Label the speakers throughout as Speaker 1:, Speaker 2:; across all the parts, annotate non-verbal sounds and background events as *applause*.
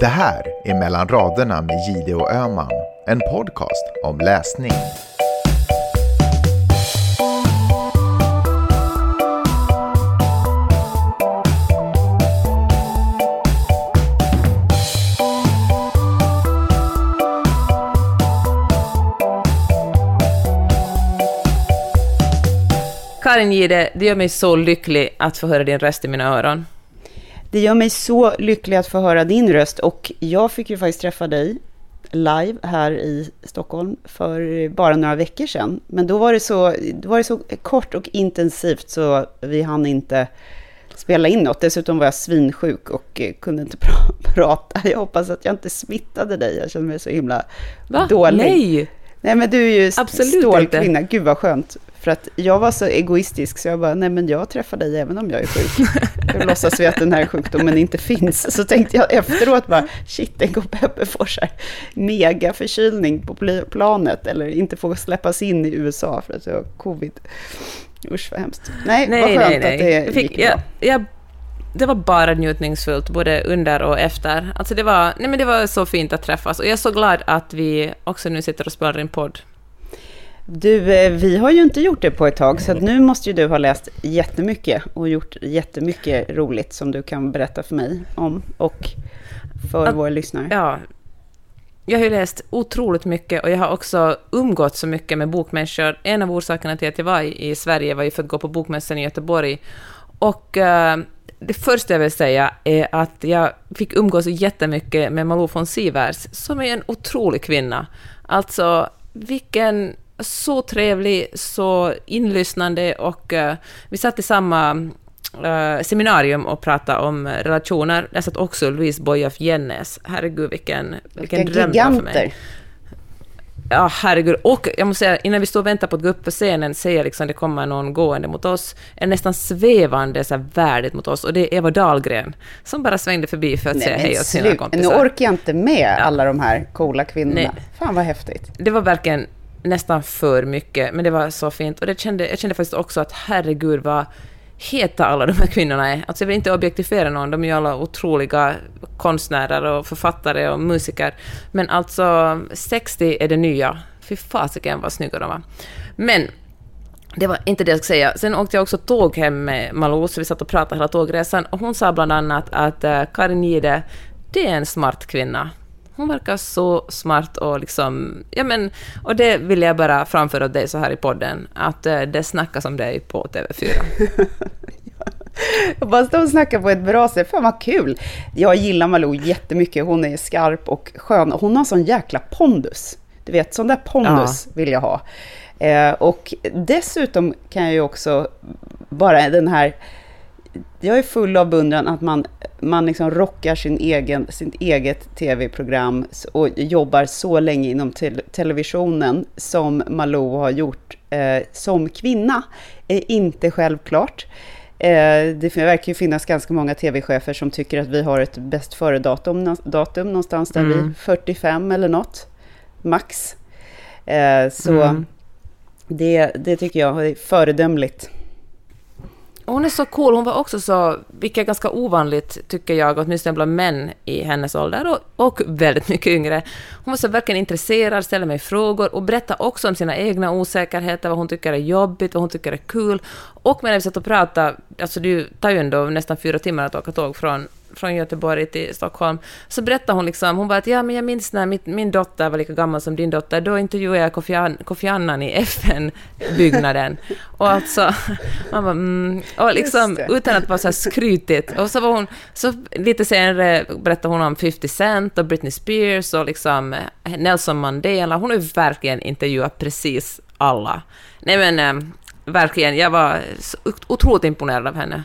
Speaker 1: Det här är Mellan raderna med Gide och Öman, en podcast om läsning.
Speaker 2: Karin Gide, det gör mig så lycklig att få höra din röst i mina öron.
Speaker 3: Det gör mig så lycklig att få höra din röst och jag fick ju faktiskt träffa dig live här i Stockholm för bara några veckor sedan. Men då var det så, då var det så kort och intensivt så vi hann inte spela in något. Dessutom var jag svinsjuk och kunde inte *laughs* pra prata. Jag hoppas att jag inte smittade dig. Jag känner mig så himla
Speaker 2: Va?
Speaker 3: dålig.
Speaker 2: Nej!
Speaker 3: Nej, men du är ju
Speaker 2: Absolut
Speaker 3: stålkvinna. Gud vad skönt. För att jag var så egoistisk så jag bara, nej men jag träffar dig även om jag är sjuk. *laughs* Jag låtsas vi att den här sjukdomen inte finns. Så tänkte jag efteråt bara, shit, tänk om Peppe får så här mega förkylning på planet eller inte får släppas in i USA för att jag har covid. Usch vad hemskt. Nej,
Speaker 2: Nej,
Speaker 3: vad skönt
Speaker 2: nej, nej.
Speaker 3: att det
Speaker 2: Jag
Speaker 3: gick bra.
Speaker 2: jag, jag, det var bara njutningsfullt, både under och efter. Alltså det var, nej men det var så fint att träffas och jag är så glad att vi också nu sitter och spelar in podd.
Speaker 3: Du, eh, vi har ju inte gjort det på ett tag, så nu måste ju du ha läst jättemycket och gjort jättemycket roligt som du kan berätta för mig om och för
Speaker 2: Att-
Speaker 3: våra lyssnare.
Speaker 2: Ja. Jag har ju läst otroligt mycket och jag har också umgått så mycket med bokmänniskor. En av orsakerna till att jag var i i Sverige var ju för att gå på bokmässan i Göteborg. Och eh, det första jag vill säga är att jag fick umgås jättemycket med Malou von Sivers, som är en otrolig kvinna. Alltså, vilken så trevlig, så inlyssnande och eh, vi satt i samma eh, seminarium och pratade om relationer. Där satt också Louise Boye Jennes. Herregud, vilken, vilken
Speaker 3: Vilka
Speaker 2: dröm för mig. Ja, herregud. Och jag måste säga, innan vi står och väntar på att gå upp på scenen, ser jag liksom det kommer någon gående mot oss, är nästan svävande så här värdigt mot oss, och det är Eva Dahlgren, som bara svängde förbi för att säga hej åt sina
Speaker 3: slut. Nu
Speaker 2: kompisar.
Speaker 3: orkar jag inte med alla de här coola kvinnorna.
Speaker 2: Nej.
Speaker 3: Fan vad häftigt.
Speaker 2: Det var verkligen nästan för mycket, men det var så fint. Och det kände, jag kände faktiskt också att herregud vad heta alla de här kvinnorna är. Alltså jag vill inte objektifiera någon, de är ju alla otroliga konstnärer och författare och musiker. Men alltså 60 är det nya. Fy fasiken vad snygga de var. Men det var inte det jag skulle säga. Sen åkte jag också tåg hem med Malou, så vi satt och pratade hela tågresan. Och hon sa bland annat att eh, Karin Gide, det är en smart kvinna. Hon verkar så smart och liksom... Ja men, och det vill jag bara framföra åt dig så här i podden, att eh, det snackas om dig på TV4. *laughs*
Speaker 3: Jag bara stå och snacka på ett bra sätt. Fan vad kul. Jag gillar Malou jättemycket. Hon är skarp och skön. Hon har sån jäkla pondus. Du vet, sån där pondus vill jag ha. Eh, och dessutom kan jag ju också bara den här... Jag är full av beundran att man, man liksom rockar sin egen, sitt eget tv-program och jobbar så länge inom te televisionen som Malou har gjort eh, som kvinna. är inte självklart. Eh, det verkar ju finnas ganska många tv-chefer som tycker att vi har ett bäst före-datum datum, någonstans där
Speaker 2: Mm.
Speaker 3: vid 45 eller något, max. Eh, så
Speaker 2: Mm.
Speaker 3: det, det tycker jag är föredömligt.
Speaker 2: Hon är så cool, hon var också så, vilket är ganska ovanligt tycker jag, åtminstone bland män i hennes ålder och, och väldigt mycket yngre. Hon var så verkligen intresserad, ställde mig frågor och berättade också om sina egna osäkerheter, vad hon tycker är jobbigt, vad hon tycker är kul. Och medan vi satt och pratade, alltså det tar ju ändå nästan fyra timmar att åka tåg från från Göteborg till Stockholm, så berättade hon liksom, hon bara att ja, men jag minns när mitt, min dotter var lika gammal som din dotter, då intervjuade jag Kofi, An- Kofi Annan i FN-byggnaden. *laughs* och alltså, man bara, mm, och liksom utan att vara så här skrytigt. Och så var hon, så lite senare berättade hon om 50 Cent och Britney Spears och liksom Nelson Mandela. Hon har ju verkligen intervjuat precis alla. Nej men, eh, verkligen, jag var otroligt imponerad av henne.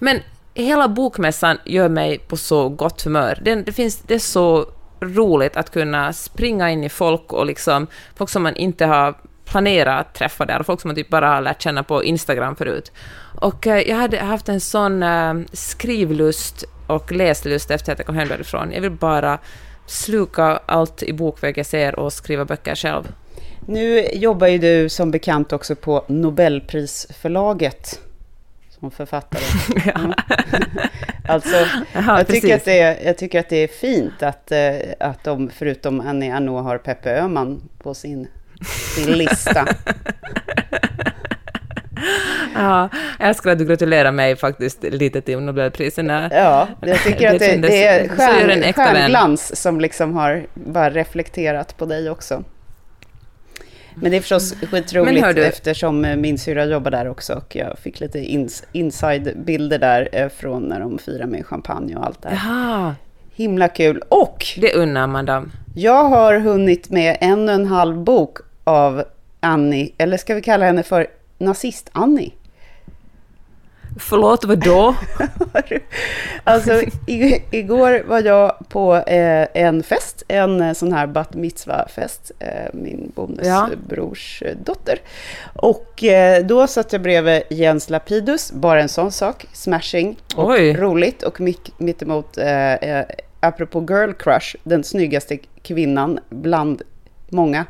Speaker 2: Men hela bokmässan gör mig på så gott humör. Det, det, finns, det är så roligt att kunna springa in i folk och liksom folk som man inte har planerat att träffa där, folk som man typ bara har lärt känna på Instagram förut. Och eh, jag hade haft en sån eh, skrivlust och läslust efter att jag kom hem därifrån. Jag vill bara sluka allt i bokväg jag ser och skriva böcker själv.
Speaker 3: Nu jobbar ju du som bekant också på Nobelprisförlaget som författare. *laughs* Mm. *laughs* alltså,
Speaker 2: Jaha,
Speaker 3: jag, tycker att det är, jag tycker att det är fint att, eh, att de, förutom Annie Ernaux, har Peppe Öhman på sin, sin *laughs* lista.
Speaker 2: Ja, jag älskar att du gratulerar mig faktiskt lite till Nobelpriserna.
Speaker 3: Ja, jag tycker att det,
Speaker 2: kändes-
Speaker 3: det är stjärn, stjärnglans som liksom har bara reflekterat på dig också. Men det är förstås
Speaker 2: Men
Speaker 3: skitroligt
Speaker 2: du-
Speaker 3: eftersom eh, min syrra jobbar där också och jag fick lite ins, inside-bilder där eh, från när de firar med champagne och allt det här.
Speaker 2: Jaha,
Speaker 3: Himla kul. Och
Speaker 2: det unnar man dem.
Speaker 3: jag har hunnit med en och en halv bok av Annie, eller ska vi kalla henne för nazist-Annie?
Speaker 2: Förlåt, vad då? *laughs*
Speaker 3: alltså, i, igår var jag på eh, en fest, en eh, sån här bat mitzva-fest, eh, min
Speaker 2: Ja.
Speaker 3: bonusbrors eh, dotter. Och eh, då satt jag bredvid Jens Lapidus, bara en sån sak, smashing och
Speaker 2: Oj.
Speaker 3: roligt. Och mitt, mittemot, eh, eh, apropå girl crush, den snyggaste kvinnan bland många,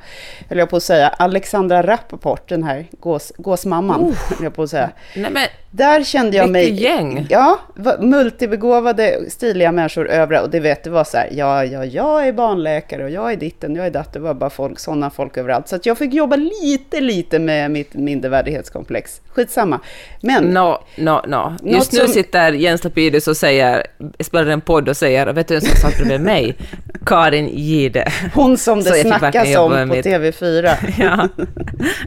Speaker 3: höll jag på att säga, Alexandra Rappaport, den här gås, gåsmamman, höll jag på att säga.
Speaker 2: Nej, men
Speaker 3: Där kände jag mig...
Speaker 2: Vilket gäng.
Speaker 3: Ja, va- multibegåvade, stiliga människor överallt. Och det vet, det var så här, ja, ja, jag är barnläkare och jag är ditten, jag är datten. Det var bara folk, sådana folk överallt. Så att jag fick jobba lite, lite med mitt mindervärdighetskomplex. Skitsamma. Men,
Speaker 2: No, no, no. Just nu
Speaker 3: som-
Speaker 2: sitter Jens Lapidus och säger, spelar en podd och säger, vet du vem som satt bredvid mig? Karin Gide.
Speaker 3: hon som det snackas om
Speaker 2: med
Speaker 3: på
Speaker 2: mitt-
Speaker 3: TV4. *laughs*
Speaker 2: ja,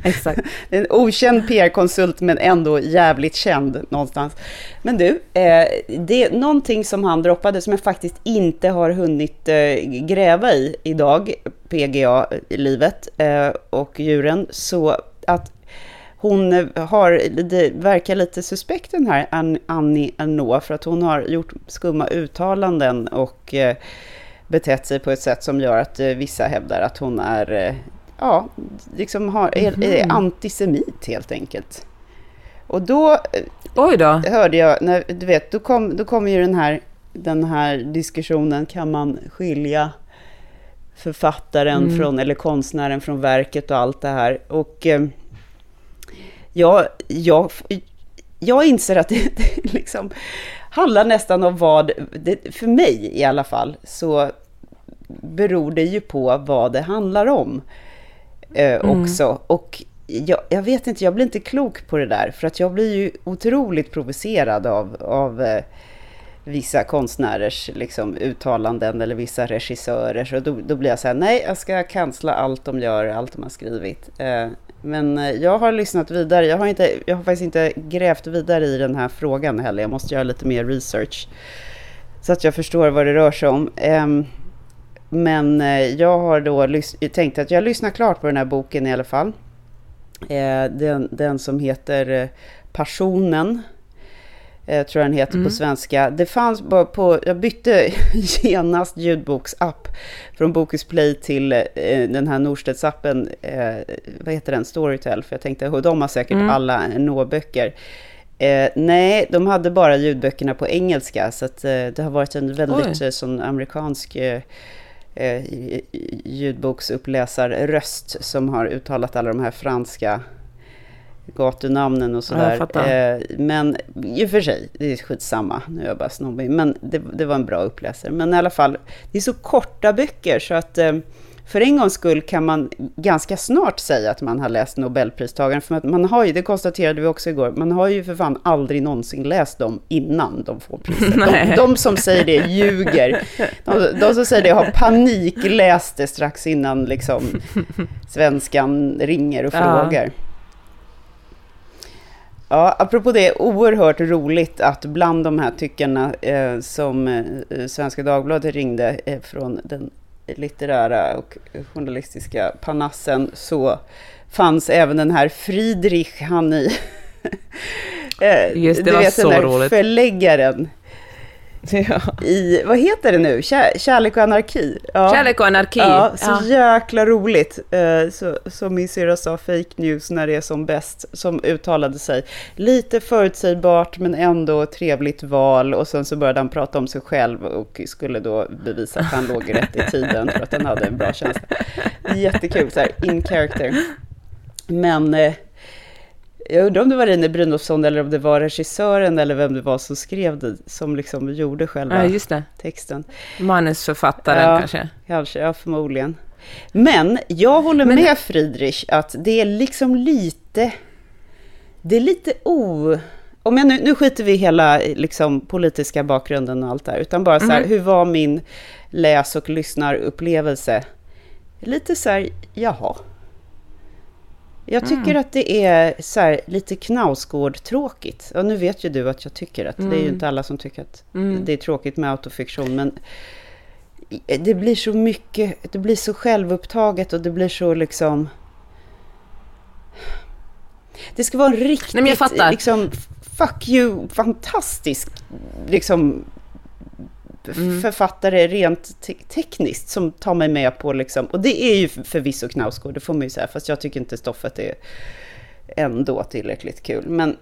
Speaker 2: exakt.
Speaker 3: En okänd PR-konsult men ändå jävligt känd någonstans. Men du, eh, det är någonting som han droppade som jag faktiskt inte har hunnit eh, gräva i idag, PGA-livet eh, och djuren, så att hon eh, har, det verkar lite suspekt den här An- Annie Ernaux, för att hon har gjort skumma uttalanden och eh, betett sig på ett sätt som gör att eh, vissa hävdar att hon är, ja, liksom har, är, är antisemit helt enkelt. Och då eh,
Speaker 2: Oj då.
Speaker 3: hörde jag, när, du vet, då kom, då kom ju den här, den här diskussionen, kan man skilja författaren från, eller konstnären från verket och allt det här. Och eh, jag, jag, jag inser att *laughs* det, det liksom handlar nästan om vad, det, för mig i alla fall, så beror det ju på vad det handlar om eh, också. Och jag, jag vet inte, jag blir inte klok på det där, för att jag blir ju otroligt provocerad av, av eh, vissa konstnärers liksom, uttalanden eller vissa regissörer. Och då, då blir jag så här, nej, jag ska cancella allt de gör, allt de har skrivit. Eh, men eh, jag har lyssnat vidare. Jag har, inte, jag har faktiskt inte grävt vidare i den här frågan heller. Jag måste göra lite mer research. Så att jag förstår vad det rör sig om. Ehm, eh, men jag har då tänkt att jag lyssnar klart på den här boken i alla fall. Eh, den, den som heter eh, Passionen. Eh, tror jag den heter på svenska. Det fanns bara på, jag bytte *laughs* genast ljudboksapp från Bokus Play till eh, den här Norstedts-appen, eh, vad heter den, Storytel, för jag tänkte, de har säkert alla nå-böcker. Eh, nej, de hade bara ljudböckerna på engelska, så att, eh, det har varit en väldigt eh, sån amerikansk eh, ljudboksuppläsarröst som har uttalat alla de här franska gatunamnen och
Speaker 2: Ja,
Speaker 3: sådär.
Speaker 2: fattar.
Speaker 3: eh, men i och för sig, det är skitsamma, nu är jag bara snobbig. Men det, det var en bra uppläsare. Men i alla fall, det är så korta böcker så att eh, för en gångs skull kan man ganska snart säga att man har läst Nobelpristagaren, för att man har ju, det konstaterade vi också igår, man har ju för fan aldrig någonsin läst dem innan de får priset. De, de som säger det ljuger. De, de, som säger det har panikläst det strax innan liksom svenskan ringer och frågar. Ja. Ja, apropå det, oerhört roligt att bland de här tyckarna eh, som eh, Svenska Dagbladet ringde eh, från den litterära och journalistiska panassen så fanns även den här Friedrich, han i... *laughs*
Speaker 2: Eh, Just det, du vet, så den där roligt.
Speaker 3: förläggaren *laughs* Ja. I, vad heter det nu? Kär, kärlek och anarki?
Speaker 2: Ja. Kärlek och anarki.
Speaker 3: Ja, så ja. jäkla roligt. Så, som min syrra sa, fake news när det är som bäst, som uttalade sig. Lite förutsägbart men ändå trevligt val och sen så började han prata om sig själv och skulle då bevisa att han låg rätt i tiden för att han hade en bra känsla. Jättekul, så här, in character. Men uh, jag undrar om det var Reine Brynolfsson eller om det var regissören eller vem det var som skrev det, som liksom gjorde själva ja, texten.
Speaker 2: Manusförfattaren
Speaker 3: ja,
Speaker 2: kanske?
Speaker 3: Kanske, ja förmodligen. Men jag håller Men... med Friedrich att det är liksom lite, det är lite o... Om jag nu, nu skiter vi hela liksom, politiska bakgrunden och allt där, utan bara så här, mm. hur var min läs och lyssnarupplevelse? Lite så här, jaha. Jag tycker mm. att det är så här, lite Knausgård-tråkigt. Och nu vet ju du att jag tycker att mm. det är ju mm. inte alla som tycker att mm. det är tråkigt med autofiktion. Men det blir så mycket, det blir så självupptaget och det blir så liksom... Det ska vara en riktigt, Nej, liksom, fuck you, fantastisk liksom, mm. författare rent te tekniskt som tar mig med på liksom, och det är ju förvisso Knausgård, det får man ju säga, fast jag tycker inte stoffet är ändå tillräckligt kul. Men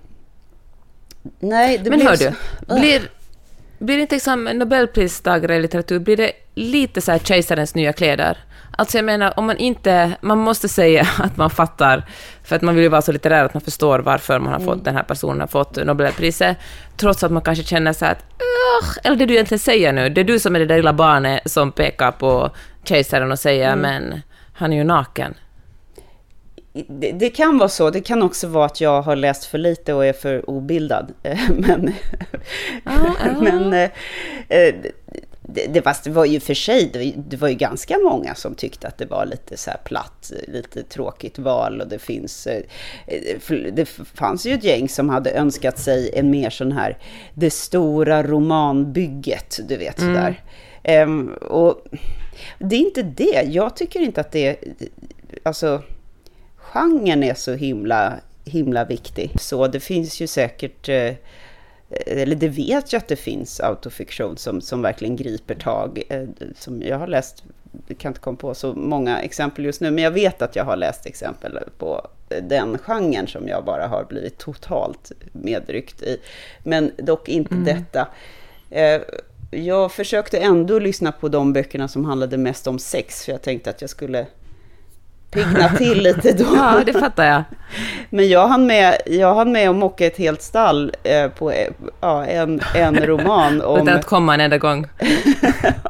Speaker 3: nej, det
Speaker 2: Men
Speaker 3: blir...
Speaker 2: hör du, blir, blir det inte liksom Nobelpristagare i litteratur, blir det lite så här kejsarens nya kläder? Alltså jag menar, om man inte... Man måste säga *laughs* att man fattar, för att man vill ju vara så litterär att man förstår varför man har fått, mm. den här personen har fått Nobelpriset, trots att man kanske känner så att eller det du egentligen säger nu, det är du som är det där lilla barnet som pekar på kejsaren och säger mm. men han är ju naken.
Speaker 3: Det, det, kan vara så. Det kan också vara att jag har läst för lite och är för obildad. *laughs* men, ah, ah. *laughs* men eh, eh, det, det, fast det var ju för sig, det var, det var, ju ganska många som tyckte att det var lite så här platt, lite tråkigt val och det finns, eh, det fanns ju ett gäng som hade önskat sig en mer sån här, det stora romanbygget, du vet mm. sådär. Um, och det är inte det, jag tycker inte att det, alltså, genren är så himla, himla viktig. Så det finns ju säkert eh, eller det vet jag att det finns autofiktion som, som verkligen griper tag. Eh, som jag har läst, kan inte komma på så många exempel just nu, men jag vet att jag har läst exempel på den genren som jag bara har blivit totalt medryckt i. Men dock inte mm. detta. Eh, jag försökte ändå lyssna på de böckerna som handlade mest om sex, för jag tänkte att jag skulle piggna till lite då.
Speaker 2: Ja, det fattar jag.
Speaker 3: Men jag hann med, jag hann med att mocka ett helt stall eh, på ja, en, en roman
Speaker 2: om... Utan att komma en enda gång. *laughs*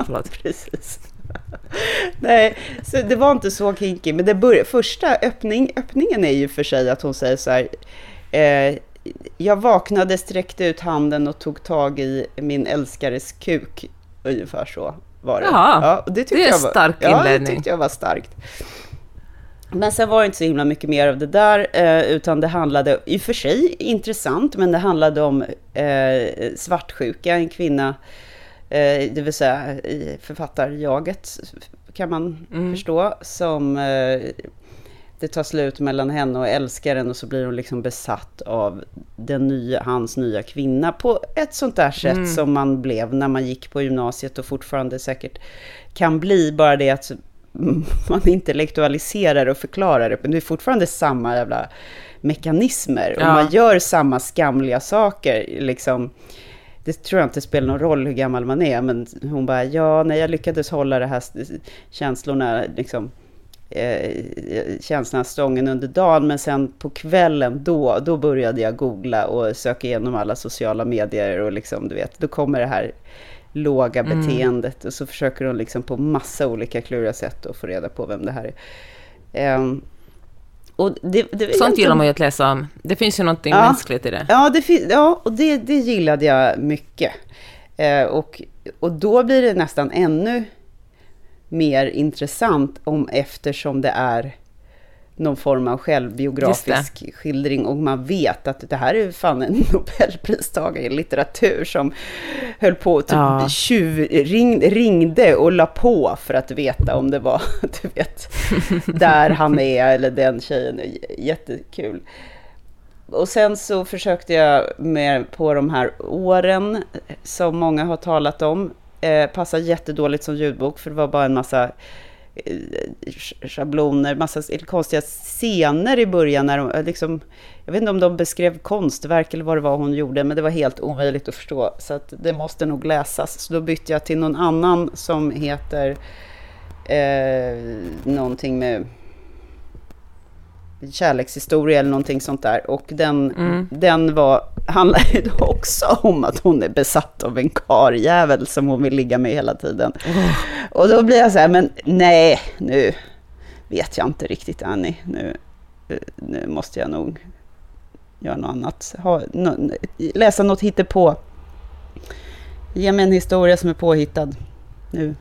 Speaker 3: Förlåt. Precis. Nej, så det var inte så kinky, men det började, första öppning, öppningen är ju för sig att hon säger så här, eh, jag vaknade, sträckte ut handen och tog tag i min älskares kuk, ungefär så var det.
Speaker 2: Jaha, ja, det, det är var, stark inledning.
Speaker 3: Ja, det tyckte jag var starkt. Men sen var det inte så himla mycket mer av det där, eh, utan det handlade, i och för sig intressant, men det handlade om eh, svartsjuka, en kvinna, eh, det vill säga i författarjaget, kan man mm. förstå, som det tar slut mellan henne och älskaren och så blir hon liksom besatt av den nya, hans nya kvinna på ett sånt där sätt mm. som man blev när man gick på gymnasiet och fortfarande säkert kan bli, bara det att man intellektualiserar och förklarar det, men det är fortfarande samma jävla mekanismer. Ja. Och man gör samma skamliga saker. Liksom, det tror jag inte spelar någon roll hur gammal man är, men hon bara, ja, när jag lyckades hålla de här känslorna, liksom, eh, känslorna stången under dagen, men sen på kvällen, då, då började jag googla och söka igenom alla sociala medier och liksom, du vet, då kommer det här låga beteendet. Och så försöker hon liksom på massa olika kluriga sätt att få reda på vem det här är. Um,
Speaker 2: och det, det, Sånt gillar man ju att läsa om. Det finns ju någonting
Speaker 3: ja,
Speaker 2: mänskligt i det.
Speaker 3: Ja, det, ja och det, det gillade jag mycket. Eh, och, och då blir det nästan ännu mer intressant om eftersom det är någon form av självbiografisk skildring och man vet att det här är fan en *laughs* nobelpristagare i litteratur som höll på typ ja. tjuv, ring, ringde och la på för att veta om det var, *laughs* du vet, där han är eller den tjejen. Jättekul. Och sen så försökte jag med på de här åren som många har talat om. Eh, passar jättedåligt som ljudbok för det var bara en massa Eh, schabloner, massa konstiga scener i början. När de, eh, liksom, jag vet inte om de beskrev konstverk eller vad det var hon gjorde, men det var helt omöjligt att förstå. Så att det måste nog läsas. Så då bytte jag till någon annan som heter eh, någonting med kärlekshistoria eller någonting sånt där. Och den, mm. den var, handlar ju också om att hon är besatt av en karjävel som hon vill ligga med hela tiden. Oh. Och då blir jag så här, men nej, nu vet jag inte riktigt Annie. Nu, nu måste jag nog göra något annat. Ha, no, läsa något hittepå. Ge mig en historia som är påhittad nu.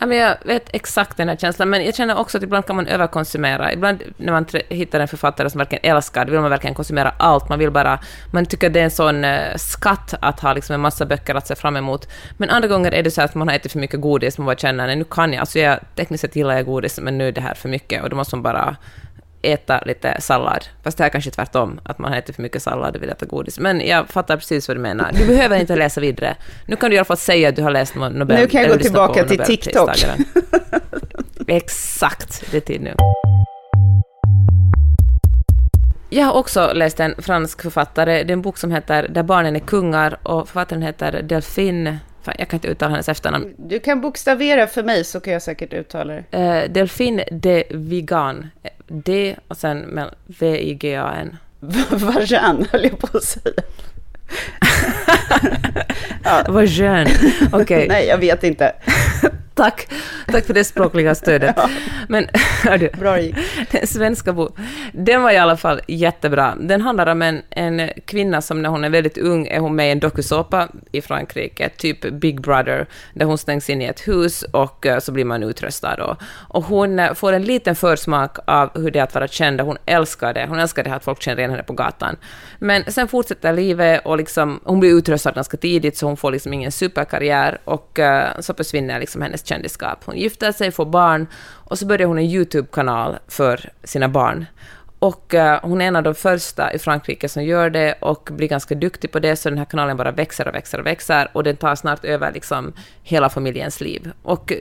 Speaker 2: Ja, men jag vet exakt den här känslan, men jag känner också att ibland kan man överkonsumera. Ibland när man hittar en författare som verkligen älskar, då vill man verkligen konsumera allt. Man vill bara... Man tycker det är en sån eh, skatt att ha liksom en massa böcker att se fram emot. Men andra gånger är det så att man har ätit för mycket godis, man bara känner att nu kan jag... Alltså jag, tekniskt sett gillar jag godis, men nu är det här för mycket, och då måste man bara äta lite sallad. Fast det här kanske är tvärtom, att man äter för mycket sallad och vill äta godis. Men jag fattar precis vad du menar. Du behöver inte läsa vidare. Nu kan du i alla fall säga att du har läst Nobel.
Speaker 3: Nu kan jag gå tillbaka till TikTok. *laughs*
Speaker 2: Exakt, det är tid nu. Jag har också läst en fransk författare. Det är en bok som heter Där barnen är kungar och författaren heter Delphine Fan, jag kan inte uttala hennes efternamn.
Speaker 3: Du kan bokstavera för mig så kan jag säkert uttala det.
Speaker 2: Uh, Delphine de Vigan. D och sen V-I-G-A-N. *laughs*
Speaker 3: Vajan höll jag på att säga. *laughs*
Speaker 2: ja. *laughs* Vajan, okej. Okay.
Speaker 3: Nej, jag vet inte. *laughs*
Speaker 2: Tack, tack för det språkliga stödet. *laughs* Ja. Men *laughs* hördu,
Speaker 3: Bra
Speaker 2: den svenska boken, den var i alla fall jättebra. Den handlar om en, en kvinna som när hon är väldigt ung är hon med i en dokusåpa i Frankrike, typ Big Brother, där hon stängs in i ett hus och uh, så blir man utröstad. Och, och hon uh, får en liten försmak av hur det är att vara känd hon älskar det. Hon älskar det att folk känner igen henne på gatan. Men sen fortsätter livet och liksom, hon blir utröstad ganska tidigt så hon får liksom ingen superkarriär och uh, så försvinner liksom hennes kändisskap. Hon gifter sig, får barn och så börjar hon en YouTube-kanal för sina barn. Och uh, hon är en av de första i Frankrike som gör det och blir ganska duktig på det, så den här kanalen bara växer och växer och växer och den tar snart över liksom hela familjens liv. Och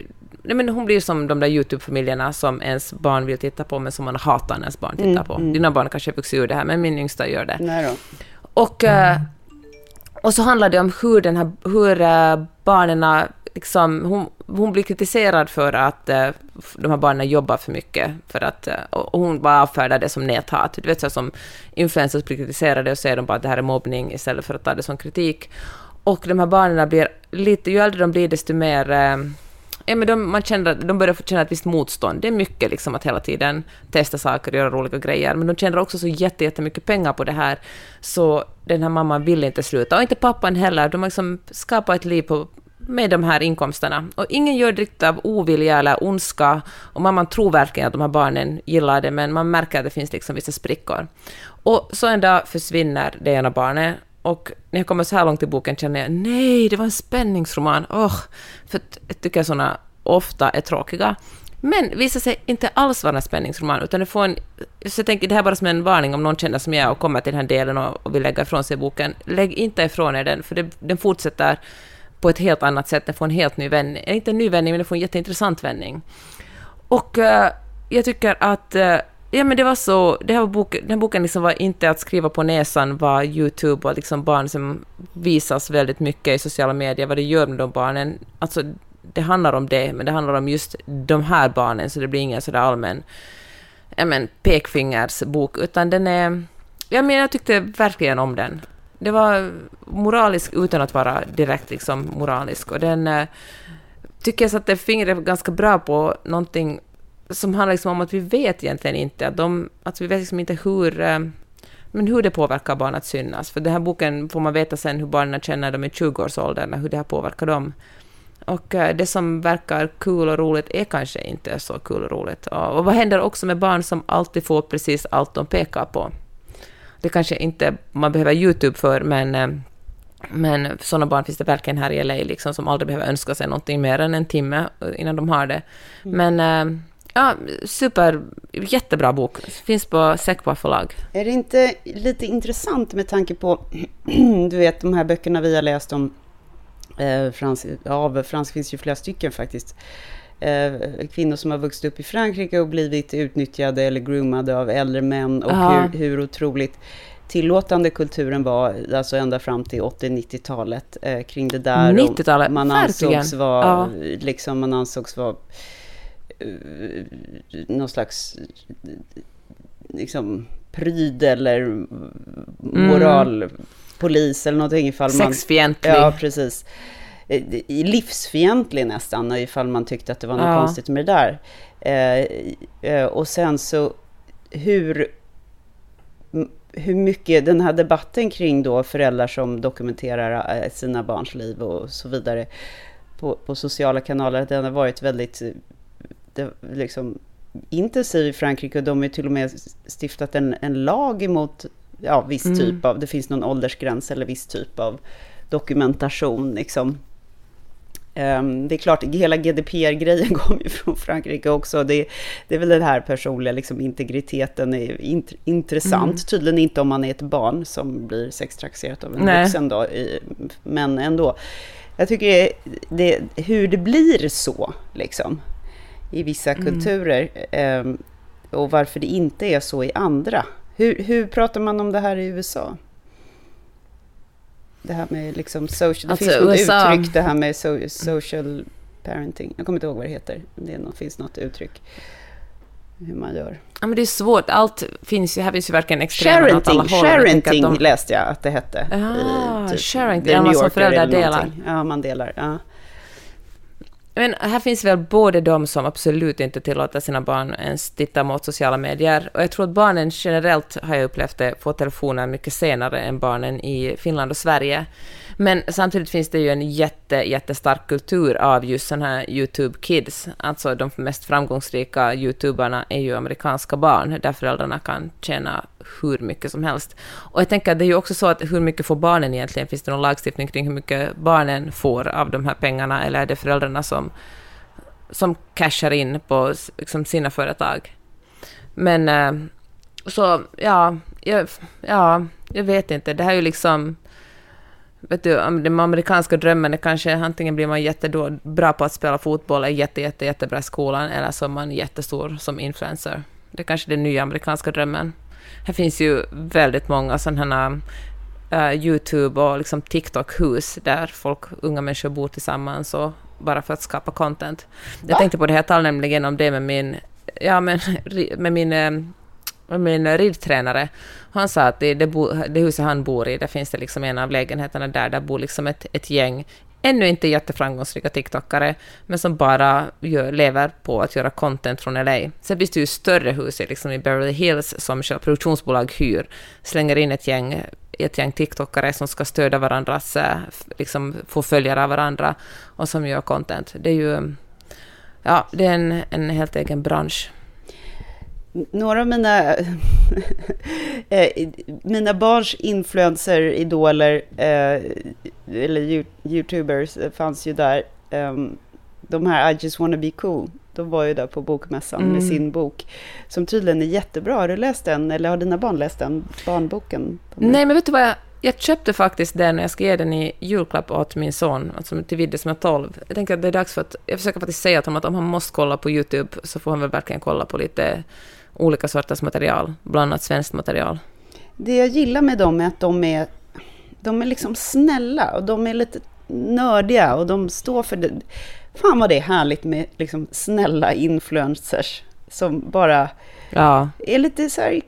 Speaker 2: nej, men hon blir som de där YouTube-familjerna som ens barn vill titta på, men som man hatar när ens barn tittar mm, på. Mm. Dina barn kanske vuxit ur det här, men min yngsta gör det.
Speaker 3: Nej då.
Speaker 2: Och, uh, och så handlar det om hur, den här, hur uh, barnen liksom, hon, hon blir kritiserad för att uh, de här barnen jobbar för mycket, för att, uh, och hon bara avfärdar det som näthat. Du vet så som influencers blir kritiserade och säger de bara att det här är mobbning istället för att ta det som kritik. Och de här barnen blir lite, ju äldre de blir desto mer uh, Ja, men de, man känner, de börjar känna ett visst motstånd. Det är mycket liksom att hela tiden testa saker och göra roliga grejer, men de tjänar också så jättemycket pengar på det här, så den här mamman vill inte sluta. Och inte pappan heller. De har liksom skapat ett liv på, med de här inkomsterna. Och ingen gör det riktigt av ovilja eller ondska, och mamman tror verkligen att de här barnen gillar det, men man märker att det finns liksom vissa sprickor. Och så en dag försvinner det ena barnet, och när jag kommer så här långt i boken känner jag nej, det var en spänningsroman. Oh, för jag tycker såna ofta är tråkiga. Men visar sig inte alls vara en spänningsroman, utan det får en... Så jag tänker det här är bara som en varning om någon känner som jag och kommer till den här delen och, och vill lägga ifrån sig boken. Lägg inte ifrån er den, för det, den fortsätter på ett helt annat sätt. Den får en helt ny vändning. Inte en ny vändning, men den får en jätteintressant vändning. Och uh, jag tycker att uh, Ja, men det var så. Det här var bok, den här boken liksom var inte att skriva på näsan vad YouTube och liksom barn som visas väldigt mycket i sociala medier, vad det gör med de barnen. Alltså, det handlar om det, men det handlar om just de här barnen, så det blir ingen sådär allmän ja, men, pekfingersbok, utan den är... Ja, men jag tyckte verkligen om den. Det var moralisk utan att vara direkt liksom moralisk. Och den eh, tycker jag satte fingret ganska bra på någonting som handlar liksom om att vi vet egentligen inte, att, de, att vi vet liksom inte hur, eh, men hur det påverkar barn att synas. För den här boken får man veta sen hur barnen känner dem i 20-årsåldern, hur det här påverkar dem. Och eh, det som verkar kul och roligt är kanske inte så kul och roligt. Och vad händer också med barn som alltid får precis allt de pekar på? Det kanske inte man behöver YouTube för, men, eh, men sådana barn finns det verkligen här i LA, liksom, som aldrig behöver önska sig någonting mer än en timme innan de har det. Mm. Men Ja, super, jättebra bok. Finns på Säckbar förlag.
Speaker 3: Är det inte lite intressant med tanke på, *clears throat* du vet de här böckerna vi har läst om, eh, Frans, av Frans finns ju flera stycken faktiskt, eh, kvinnor som har vuxit upp i Frankrike och blivit utnyttjade eller groomade av äldre män och hur, hur otroligt tillåtande kulturen var, alltså ända fram till 80-90-talet eh, kring det där.
Speaker 2: 90-talet,
Speaker 3: man ansågs vara, ja. liksom, man ansågs vara Eh, någon slags liksom, pryd eller mm. moralpolis eller någonting ifall
Speaker 2: man... Sexfientlig.
Speaker 3: Ja, precis. Eh, livsfientlig nästan, ifall man tyckte att det var något ja. konstigt med det där. Eh, och sen så hur, hur mycket den här debatten kring då föräldrar som dokumenterar sina barns liv och så vidare på, på sociala kanaler, den har varit väldigt liksom intensiv i Frankrike och de har till och med stiftat en, en lag emot ja, viss mm. typ av, det finns någon åldersgräns eller viss typ av dokumentation. Liksom. Um, det är klart, hela GDPR-grejen *laughs* kom ju från Frankrike också. Det, det är väl den här personliga liksom, integriteten är int intressant. Mm. Tydligen inte om man är ett barn som blir sextrakasserat av en Nej. vuxen då, men ändå. Jag tycker det, hur det blir så, liksom i vissa mm. kulturer eh, och varför det inte är så i andra. Hur, hur pratar man om det här i USA? Det här med liksom social, det alltså, finns något uttryck, det här med so, social parenting. Jag kommer inte ihåg vad det heter. Det finns något uttryck hur man gör.
Speaker 2: Ja, men det är svårt. Allt finns ju, här finns ju verkligen extrema
Speaker 3: Sharenting, sharenting de... läste jag att det hette.
Speaker 2: Ah, i, typ, sharenting, ja, man som föräldrar delar.
Speaker 3: Ja, man delar. Ja.
Speaker 2: Men här finns väl både de som absolut inte tillåter sina barn ens titta mot sociala medier, och jag tror att barnen generellt, har jag upplevt det, får telefoner mycket senare än barnen i Finland och Sverige. Men samtidigt finns det ju en jätte, jättestark kultur av just sådana här YouTube Kids. Alltså de mest framgångsrika YouTuberna är ju amerikanska barn, där föräldrarna kan tjäna hur mycket som helst. Och jag tänker att det är ju också så att hur mycket får barnen egentligen? Finns det någon lagstiftning kring hur mycket barnen får av de här pengarna, eller är det föräldrarna som, som cashar in på liksom, sina företag? Men eh, så, ja, jag, ja, jag vet inte. Det här är ju liksom vet du, den amerikanska drömmen är kanske antingen blir man jättebra på att spela fotboll, är jätte, jätte, jättebra i skolan, eller så är man jättestor som influencer. Det är kanske den nya amerikanska drömmen. Här finns ju väldigt många sådana uh, YouTube och liksom TikTok-hus där folk, unga människor bor tillsammans och bara för att skapa content. Jag tänkte på det, jag talade nämligen om det med min, ja, men, *laughs* med min eh, min ridtränare, han sa att det, det, bo, det huset han bor i, där finns det liksom en av lägenheterna där, där bor liksom ett, ett gäng ännu inte jätteframgångsrika TikTokare, men som bara gör, lever på att göra content från LA. Sen finns det ju större hus liksom i Beverly Hills som produktionsbolag hyr, slänger in ett gäng, ett gäng TikTokare som ska stödja varandras, liksom få följare av varandra och som gör content. Det är ju, ja, det är en, en helt egen bransch
Speaker 3: några av mina, *laughs* eh, mina barns influencer-idoler, eh, eller youtubers, fanns ju där. Ehm, de här I just wanna be cool, de var ju där på bokmässan mm. med sin bok, som tydligen är jättebra. Har du läst den, eller har dina barn läst den, barnboken?
Speaker 2: Nej, men vet du vad jag jag köpte faktiskt den och jag ska ge den i julklapp åt min son, alltså till Vidde som är 12. Jag tänker att det är dags för att, jag försöker faktiskt säga till honom att om han måste kolla på YouTube så får han väl verkligen kolla på lite olika sorters material, bland annat svenskt material.
Speaker 3: Det jag gillar med dem är att de är, de är liksom snälla och de är lite nördiga och de står för det. Fan vad det är härligt med liksom snälla influencers som bara ja. är lite så här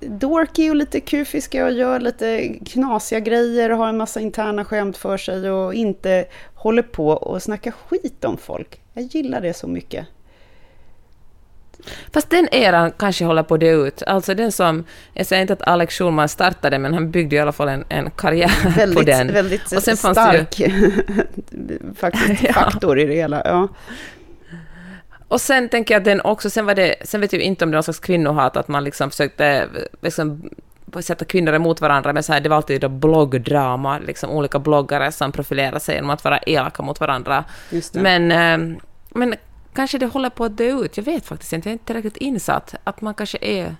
Speaker 3: dorky och lite kufiska och gör lite knasiga grejer och har en massa interna skämt för sig och inte håller på och snackar skit om folk. Jag gillar det så mycket.
Speaker 2: Fast den eran kanske håller på att dö ut. Alltså den som, jag säger inte att Alex Schulman startade, men han byggde i alla fall en, en karriär
Speaker 3: väldigt,
Speaker 2: på den.
Speaker 3: Väldigt och sen stark ju... *laughs* faktiskt, ja. faktor i det hela. Ja.
Speaker 2: Och sen tänker jag att den också, sen var det, sen vet jag inte om det var någon slags kvinnohat, att man liksom försökte liksom, sätta kvinnor emot varandra, men så här, det var alltid då bloggdrama, liksom olika bloggare som profilerade sig genom att vara elaka mot varandra. Men, eh, men kanske det håller på att dö ut, jag vet faktiskt inte, jag är inte tillräckligt insatt, att man kanske är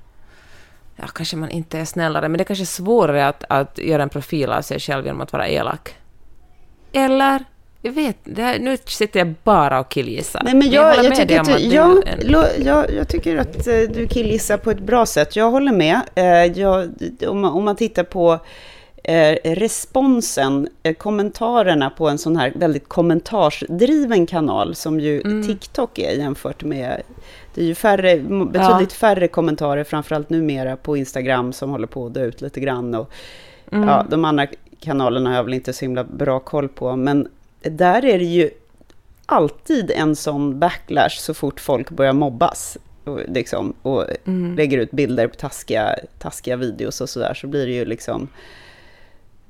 Speaker 2: Ja, kanske man inte är snällare, men det är kanske är svårare att, att göra en profil av sig själv genom att vara elak. Eller? Jag vet, här, nu sitter jag bara och killgissar.
Speaker 3: Nej, men jag, jag, jag tycker att, du, ja, jag, jag, tycker att du killgissar på ett bra sätt. Jag håller med. Eh, om, man, om man tittar på responsen, kommentarerna på en sån här väldigt kommentarsdriven kanal, som ju mm. TikTok är jämfört med det är ju färre, betydligt ja. färre kommentarer, framförallt numera på Instagram, som håller på att dö ut lite grann. Och, mm. ja, de andra kanalerna har jag väl inte så himla bra koll på, men där är det ju alltid en sån backlash så fort folk börjar mobbas. Och, liksom, och mm. lägger ut bilder på taskiga, taskiga videos och sådär, så blir det ju liksom...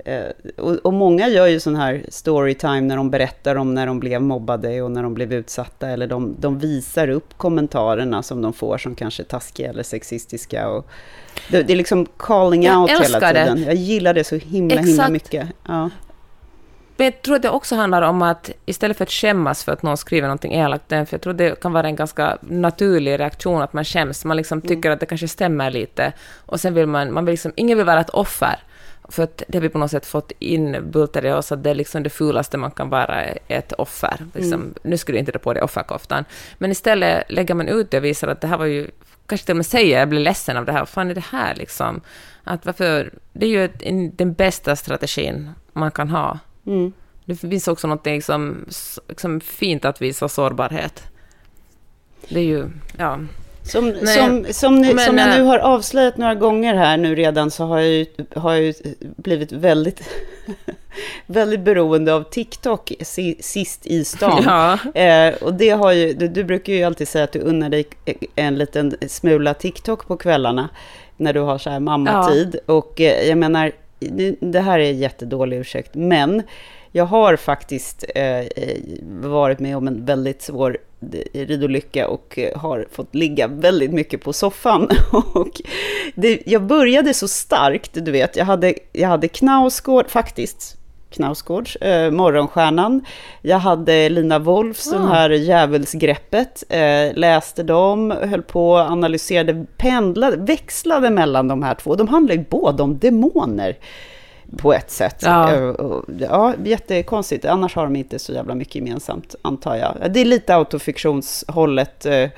Speaker 3: Eh, och, och, många gör ju sån här storytime när de berättar om när de blev mobbade och när de blev utsatta, eller de, de visar upp kommentarerna som de får som kanske är taskiga eller sexistiska. Och det, det är liksom calling out hela tiden. Det. Jag gillar det så himla, Exakt. himla mycket. Ja.
Speaker 2: Men jag tror att det också handlar om att istället för att skämmas för att någon skriver någonting elakt, för jag tror det kan vara en ganska naturlig reaktion att man skäms, man liksom mm. tycker att det kanske stämmer lite, och sen vill man, man vill liksom, ingen vill vara ett offer, för att det har vi på något sätt fått inbultat i oss att det är liksom det fulaste man kan vara ett offer. Liksom, mm. Nu skulle du inte dra på dig offerkoftan. Men istället lägger man ut det och visar att det här var ju, kanske till och med säger jag blir ledsen av det här, vad fan är det här liksom? Att varför, det är ju ett, den bästa strategin man kan ha. Mm. Det finns också något liksom, liksom fint att visa sårbarhet. Det är ju, ja.
Speaker 3: Som, Nej, som, som, ni, men, som jag nu har avslöjat några gånger här nu redan så har jag ju, har jag ju blivit väldigt, *laughs* väldigt beroende av TikTok sist i stan. Ja. Eh, och det har ju, du, du, brukar ju alltid säga att du unnar dig en liten smula TikTok på kvällarna när du har så här mammatid. Ja. Och eh, jag menar, det här är jättedålig ursäkt, men jag har faktiskt eh, varit med om en väldigt svår ridolycka och eh, har fått ligga väldigt mycket på soffan. *laughs* och det, jag började så starkt, du vet, jag hade, jag hade Knausgård, faktiskt, Knausgårds, eh, Morgonstjärnan. Jag hade Lina Wolfs, ah. den här djävulsgreppet, eh, läste dem, höll på, analyserade, pendlade, växlade mellan de här två. De handlar ju både om demoner på ett sätt. Ja. Eh, ja, jättekonstigt. Annars har de inte så jävla mycket gemensamt, antar jag. Det är lite autofiktionshållet. Eh,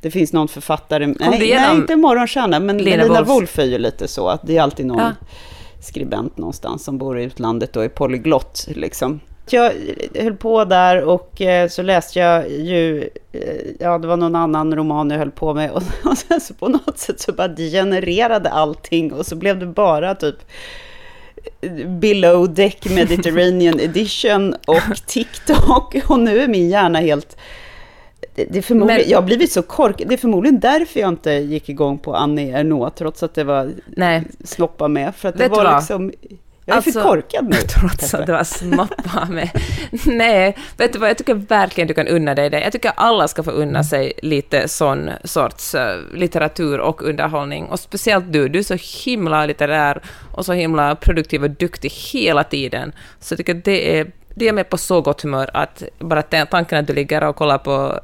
Speaker 3: det finns någon författare, nej, nej, inte Morgonstjärna, men Lina, Lina Wolf är ju lite så, att det är alltid någon ja. skribent någonstans som bor i utlandet och är polyglott, liksom. Jag höll på där och eh, så läste jag ju, ja det var någon annan roman jag höll på med och, *laughs* och sen så på något sätt så bara degenererade allting och så blev det bara typ Below Deck Mediterranean Edition och *laughs* TikTok. Och nu är min hjärna helt... Det är förmodligen, Men, jag har blivit så korkad. Det är förmodligen därför jag inte gick igång på Annie Ernaux, trots att det var nej. snoppa med. För att det var liksom... Jag är alltså, för korkad nu. *laughs*
Speaker 2: Trots att det var snoppa med. *laughs* Nej, vet du vad, jag tycker verkligen du kan unna dig det. Jag tycker alla ska få unna sig lite sån sorts uh, litteratur och underhållning. Och speciellt du, du är så himla litterär och så himla produktiv och duktig hela tiden. Så jag tycker det är det är med på så gott humör att bara tanken att du ligger och kollar på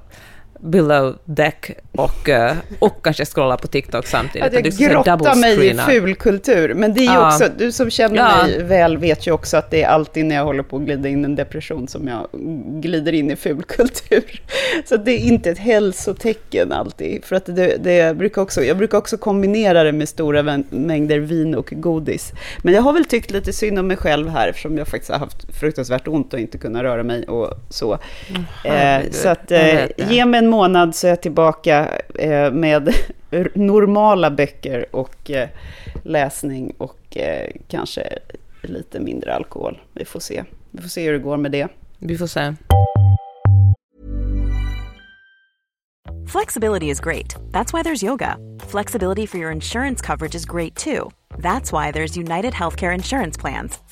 Speaker 2: below deck och, eh, och kanske scrolla på TikTok samtidigt.
Speaker 3: Att jag grottar mig i fulkultur. Men det är ju ja. också, du som känner ja. mig väl vet ju också att det är alltid när jag håller på att glida in i en depression som jag glider in i fulkultur. *laughs* Så det är inte ett hälsotecken alltid. För att det, det brukar också, jag brukar också kombinera det med stora mängder vin och godis. Men jag har väl tyckt lite synd om mig själv här, eftersom jag faktiskt har haft fruktansvärt ont och inte kunnat röra mig och så. Mm, eh, så att, eh, ge mig en månad så är jag tillbaka eh, med *laughs* normala böcker och eh, läsning och eh, kanske lite mindre alkohol. Vi får se. Vi får se hur det går med det.
Speaker 2: Vi får se.
Speaker 4: Flexibility is great. That's why there's yoga. Flexibility for your insurance coverage is great too. That's why there's United Healthcare Insurance Plans.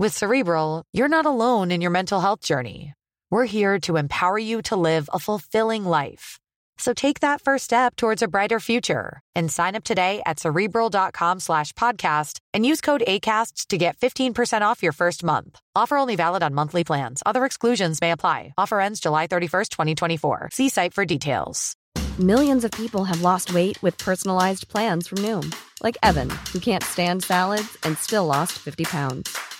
Speaker 5: With Cerebral, you're not alone in your mental health journey. We're here to empower you to live a fulfilling life. So take that first step towards a brighter future and sign up today at cerebral.com slash podcast and use code ACasts to get 15% off your first month. Offer only valid on monthly plans. Other exclusions may apply. Offer ends July 31st, 2024. See site for details.
Speaker 6: Millions of people have lost weight with personalized plans from Noom, like Evan, who can't stand salads and still lost 50 pounds.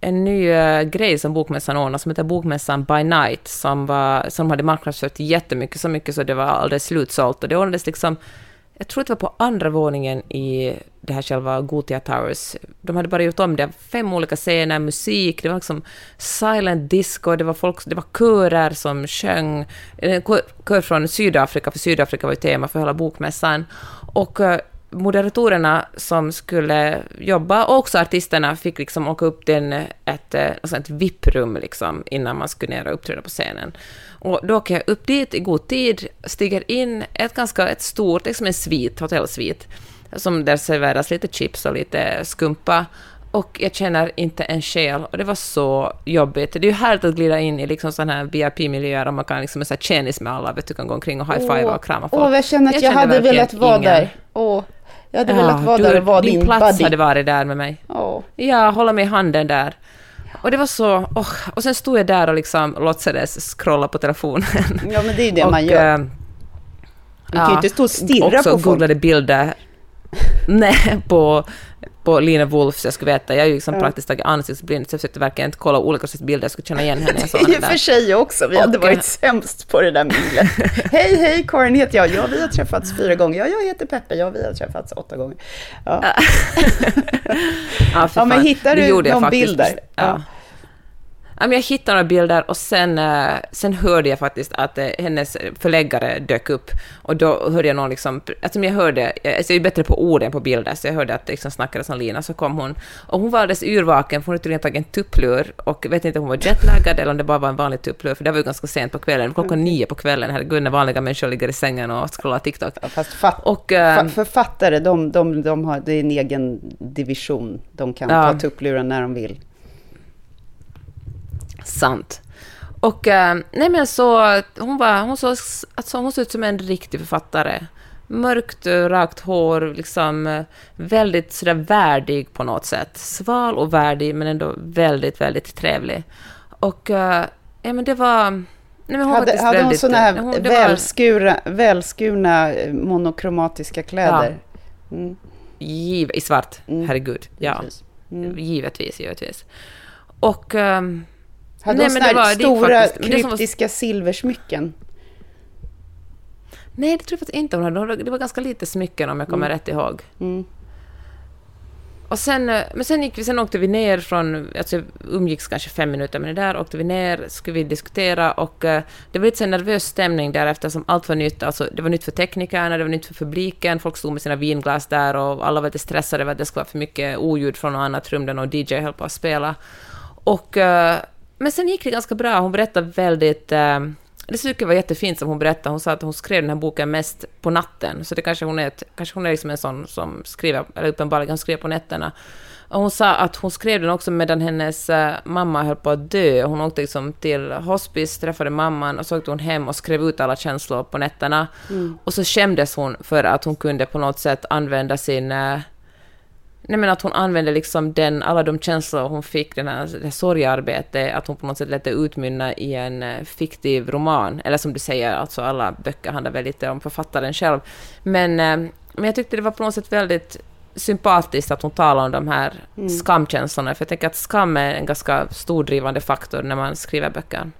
Speaker 2: en ny uh, grej som Bokmässan ordnade som heter Bokmässan by night som, var, som hade marknadsfört jättemycket, så mycket så det var alldeles slutsålt och det ordnades liksom jag tror det var på andra våningen i det här själva Gotia Towers. De hade bara gjort om det. Fem olika scener, musik, det var liksom silent disco, det var, folk, det var körer som sjöng. Eh, en kör från Sydafrika, för Sydafrika var ju tema för hela bokmässan. Och uh, moderatorerna som skulle jobba och också artisterna fick liksom åka upp till ett, alltså ett VIP-rum liksom innan man skulle ner och uppträda på scenen. Och då åker jag upp dit i god tid, stiger in ett ganska ett stort, liksom en svit, hotellsvit, som där serveras lite chips och lite skumpa. Och jag känner inte en själ och det var så jobbigt. Det är ju härligt att glida in i liksom sådana här VIP-miljöer och man kan liksom med kändis med alla, vet du, kan gå omkring och high-five och krama folk.
Speaker 3: Åh, jag känner att jag, jag hade velat vara ingen. där. Åh. Jag hade ja, velat vara du, där och vara din,
Speaker 2: din plats
Speaker 3: buddy.
Speaker 2: hade varit där med mig.
Speaker 3: Oh.
Speaker 2: Ja, hålla mig i handen där. Och det var så... Oh, och sen stod jag där och liksom låtsades scrolla på telefonen. *laughs*
Speaker 3: Ja, men det är ju det och, man gör. Äh, du kan ju inte stå och stirra på folk.
Speaker 2: Googlade bilder. *laughs* Nej, på på Lina Wolf, så jag skulle veta. Jag är ju liksom ja. praktiskt taget ansiktsblind, så jag försökte verkligen inte kolla olika sorts bilder, jag skulle känna igen henne. *laughs*
Speaker 3: I och för sig också, vi och, hade varit sämst på det där minglet. *laughs* hej, hej, Karin heter jag. Ja, vi har träffats fyra gånger. Ja, jag heter Peppe. Ja, vi har träffats åtta gånger. Ja, *laughs* ja, ja men hittar du någon bild där? Ja
Speaker 2: jag hittade några bilder och sen, eh, sen hörde jag faktiskt att eh, hennes förläggare dök upp. Och då hörde jag någon liksom, alltså jag hörde, alltså jag är bättre på ord än på bilder, så jag hörde att det liksom snackades om Lina, så kom hon. Och hon var alldeles yrvaken, för hon hade tydligen tagit en tupplur och vet inte om hon var jetlaggad eller om det bara var en vanlig tupplur, för det var ju ganska sent på kvällen, klockan nio på kvällen, herregud, när vanliga människor ligger i sängen och scrollar TikTok.
Speaker 3: Ja, fast fat, och, äh, författare, de, de, de har, det är en egen division, de kan ja. ta tuppluren när de vill.
Speaker 2: Sant. Och äh, nej men så, hon var, hon såg, alltså hon såg ut som en riktig författare. Mörkt, rakt hår, liksom eh, väldigt sådär värdig på något sätt. Sval och värdig, men ändå väldigt, väldigt trevlig. Och ja, men det var... Nej, hon
Speaker 3: hade, hade hon sådana här hon, välskurna, var, välskurna monokromatiska kläder?
Speaker 2: Ja. Mm. Giv, I svart, mm. herregud. Ja, mm. givetvis, givetvis. Och... Ähm,
Speaker 3: hade hon sådana här stora faktiskt, kryptiska var... silversmycken?
Speaker 2: Nej, det tror jag inte hon hade. Det var ganska lite smycken om jag kommer mm. rätt ihåg. Mm. och sen, eh, men sen, gick vi, sen åkte vi ner från, alltså umgicks kanske fem minuter med det där, åkte vi ner, skulle vi diskutera och uh, det var lite så nervös stämning där eftersom allt var nytt, alltså det var nytt för teknikerna, det var nytt för publiken, folk stod med sina vinglas där och alla var lite stressade över att det skulle vara för mycket oljud från något annat rum där någon DJ höll på att spela. Och, uh, men sen gick det ganska bra, hon berättade väldigt uh, det tycker jag var jättefint som hon berättade. Hon sa att hon skrev den här boken mest på natten. Så det kanske hon är, ett, kanske hon är liksom en sån som skriver, eller uppenbarligen skriver på nätterna. Och hon sa att hon skrev den också medan hennes uh, mamma höll på att dö. Hon åkte liksom till hospice, träffade mamman och så åkte hon hem och skrev ut alla känslor på nätterna. Mm. Och så skämdes hon för att hon kunde på något sätt använda sin uh, Nej, men att hon använde liksom den, alla de känslor hon fick, den här, det här sorgearbetet, att hon på något sätt lät det utmynna i en uh, fiktiv roman. Eller som du säger, alltså alla böcker handlar väl lite om författaren själv. Men, uh, men jag tyckte det var på något sätt väldigt sympatiskt att hon talar om de här mm. skamkänslorna, för jag tänker att skam är en ganska stor drivande faktor när man skriver böcker.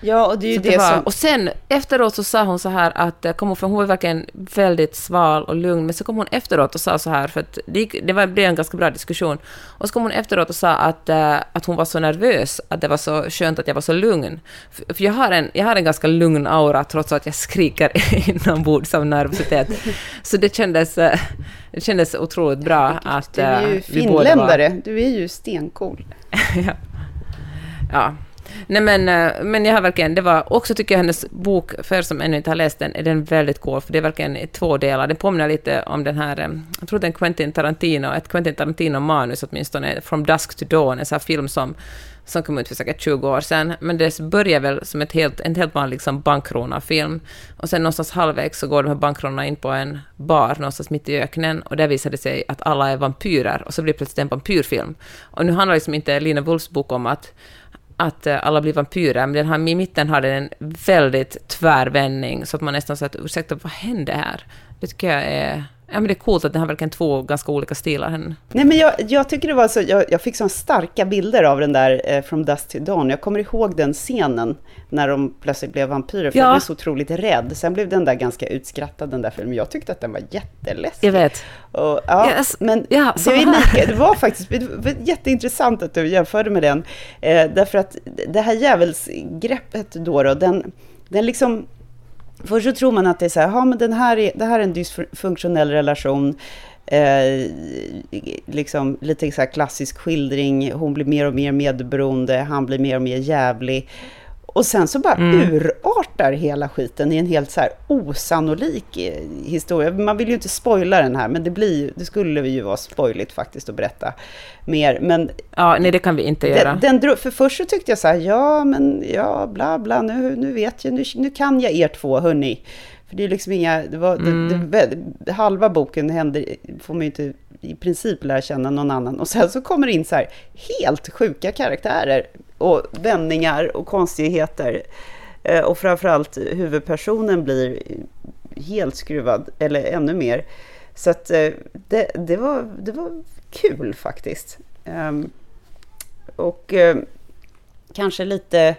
Speaker 3: Ja, och det är ju det,
Speaker 2: det var,
Speaker 3: som...
Speaker 2: Och sen efteråt så sa hon så här att, eh, kom hon, för hon var verkligen väldigt sval och lugn, men så kom hon efteråt och sa så här, för att det, det var, blev en ganska bra diskussion, och så kom hon efteråt och sa att, uh, att hon var så nervös, att det var så skönt att jag var så lugn. För, för jag, har en, jag har en ganska lugn aura, trots att jag skriker *laughs* inombords av nervositet. Så det kändes, uh, det kändes otroligt bra att
Speaker 3: Du är ju finländare, var... du är ju stencool. *laughs*
Speaker 2: ja. ja. Nej men, eh, men jag har verkligen, det var också tycker jag hennes bok, för er som ännu inte har läst den, är den väldigt cool, för det är verkligen två delar. Den påminner lite om den här, eh, jag tror det är en Quentin Tarantino, ett Quentin Tarantino-manus åtminstone, From Dusk to Dawn, en sån här film som som kom ut för säkert 20 år sedan, men det börjar väl som ett helt, en helt vanlig liksom bankrånarfilm. Och sen någonstans halvvägs så går de här bankrånarna in på en bar någonstans mitt i öknen och där visar det sig att alla är vampyrer och så blir det plötsligt en vampyrfilm. Och nu handlar liksom inte Lina Wolfs bok om att att eh, alla blir vampyrer, men den här, i mitten har den en väldigt tvärvändning, så att man nästan säger att ursäkta, vad hände här? Det tycker jag är Ja, men det är coolt att den har verkligen två ganska olika stilar.
Speaker 3: Nej, men jag, jag tycker det var så, jag, jag fick så starka bilder av den där eh, From Dust to Dawn. Jag kommer ihåg den scenen när de plötsligt blev vampyrer, för ja. jag blev så otroligt rädd. Sen blev den där ganska utskrattad, den där filmen. Jag tyckte att den var jätteläskig.
Speaker 2: Jag vet.
Speaker 3: Och, ja, yes. Men ja, det, är lika, det var faktiskt det var jätteintressant att du jämförde med den. Eh, därför att det här djävulsgreppet då, då den, den liksom Först så tror man att det är så här, ja men den här är, det här är en dysfunktionell relation, eh, liksom lite så klassisk skildring, hon blir mer och mer medberoende, han blir mer och mer jävlig. Och sen så bara mm. urartar hela skiten i en helt så här osannolik eh, historia. Man vill ju inte spoila den här, men det, blir, det skulle ju vara spoiligt faktiskt att berätta mer. Men
Speaker 2: ja, nej, det kan vi inte göra.
Speaker 3: Den, den, för först så tyckte jag så här, ja, men ja, bla, bla, nu, nu vet jag, nu, nu kan jag er två, hörni. För det är liksom inga, det var, mm. det, det, halva boken händer, får man ju inte i princip lära känna någon annan. Och sen så kommer det in så här helt sjuka karaktärer och vändningar och konstigheter. Eh, och framförallt huvudpersonen blir helt skruvad, eller ännu mer. Så att eh, det, det, var, det var kul faktiskt. Ehm, och eh, kanske lite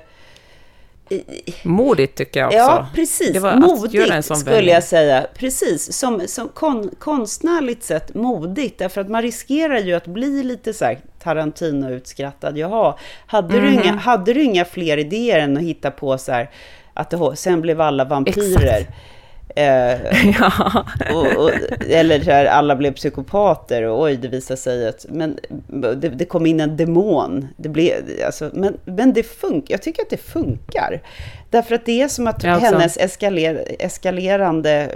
Speaker 2: Modigt tycker jag också.
Speaker 3: Ja, precis. modigt skulle jag säga. Precis, som, som kon, konstnärligt sett modigt. Därför att man riskerar ju att bli lite så här Tarantino-utskrattad. Jaha, hade, mm -hmm. du inga, mhm. hade du inga fler idéer än att hitta på så här att det, sen blev alla vampyrer? Eh, *laughs* ja. och, och, eller så här, alla blev psykopater och oj, det visade sig att men, det, det kom in en demon. Det blev, alltså, men, men det funkar, jag tycker att det funkar. Därför att det är som att alltså. hennes eskaler, eskalerande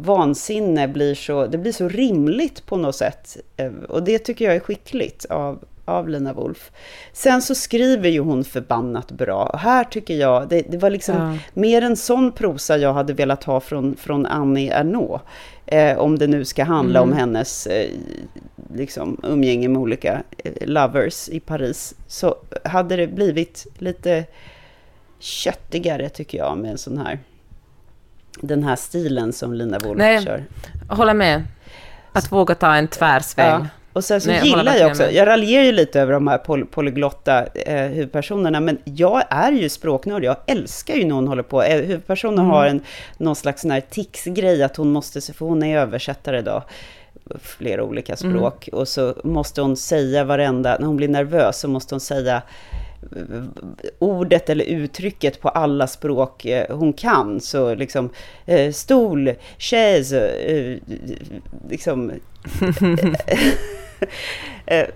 Speaker 3: vansinne blir så, det blir så rimligt på något sätt. Eh, och det tycker jag är skickligt av, av Lina Wolf. Sen så skriver ju hon förbannat bra. Och här tycker jag, det, det var liksom ja. mer en sån prosa jag hade velat ha från, från Annie Ernaux. Eh, om det nu ska handla mm. om hennes eh, liksom, umgänge med olika eh, lovers i Paris. Så hade det blivit lite köttigare tycker jag med en sån här den här stilen som Lina Nej, kör.
Speaker 2: håller med. Att våga ta en tvärsväng. Ja.
Speaker 3: Och sen så Nej, gillar jag också, jag raljerar ju lite över de här poly polyglotta eh, huvudpersonerna, men jag är ju språknörd, jag älskar ju när hon håller på, eh, huvudpersonen mm. har en, någon slags sån här tics-grej, att hon måste, för hon är översättare då, flera olika språk. Och så måste hon säga varenda, när hon blir nervös så måste hon säga ordet eller uttrycket på alla språk eh, hon kan. Så liksom eh, stol, chaise, eh, liksom... *laughs*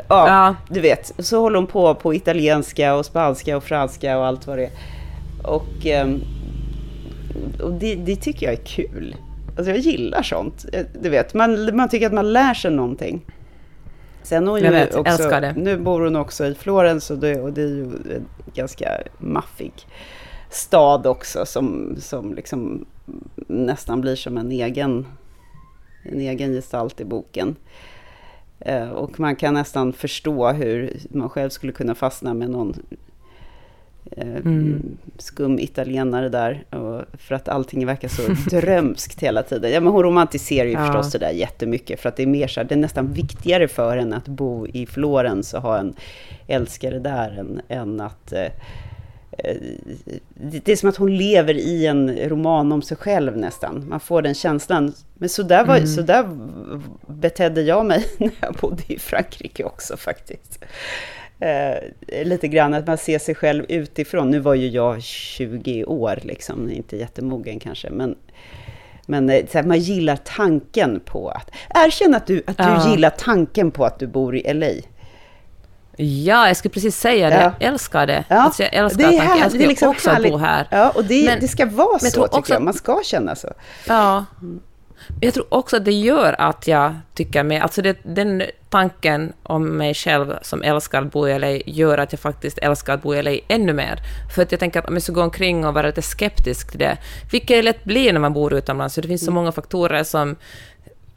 Speaker 3: Ja, du vet. Så håller hon på på italienska och spanska och franska och allt vad det är. Och, ehm, och det, det tycker jag är kul. Alltså jag gillar sånt. Du vet, man, man tycker att man lär sig någonting. Sen hon
Speaker 2: Jag vet,
Speaker 3: också,
Speaker 2: älskar det.
Speaker 3: nu bor hon också i Florens och det, och det är ju en ganska maffig stad också som, som liksom nästan blir som en egen, en egen gestalt i boken. Eh, Och man kan nästan förstå hur man själv skulle kunna fastna med någon
Speaker 2: Mm.
Speaker 3: skum italienare där. För att allting verkar så drömskt hela tiden. Ja, men hon romantiserar ju
Speaker 2: Ja.
Speaker 3: förstås det där jättemycket. För att det är mer så här, det är nästan viktigare för henne att bo i Florens och ha en älskare där än, än att eh, eh, det är som att hon lever i en roman om sig själv nästan. Man får den känslan. Men så där, var, så där betedde jag mig *laughs* när jag bodde i Frankrike också faktiskt. Eh, lite grann att man ser sig själv utifrån. Nu var ju jag 20 år, liksom, inte jättemogen kanske. Men, men eh, här, man gillar tanken på att... Erkänn att du, att du
Speaker 2: Ja.
Speaker 3: gillar tanken på att du bor i LA.
Speaker 2: Ja, jag skulle precis säga det.
Speaker 3: Ja.
Speaker 2: Jag älskar det.
Speaker 3: Ja,
Speaker 2: Alltså, jag älskar
Speaker 3: det är
Speaker 2: tanken. Jag
Speaker 3: här-
Speaker 2: älskar
Speaker 3: det är liksom
Speaker 2: också att bo
Speaker 3: härligt.
Speaker 2: här.
Speaker 3: Ja, och det,
Speaker 2: Men-
Speaker 3: det ska vara så, tycker
Speaker 2: också-
Speaker 3: jag. Man ska känna så.
Speaker 2: Ja. Jag tror också att det gör att jag tycker med, alltså det, den tanken om mig själv som älskar att bo i LA gör att jag faktiskt älskar att bo i LA ännu mer. För att jag tänker att om jag ska gå omkring och vara lite skeptisk till det, vilket det lätt blir när man bor utomlands, för det finns så många faktorer som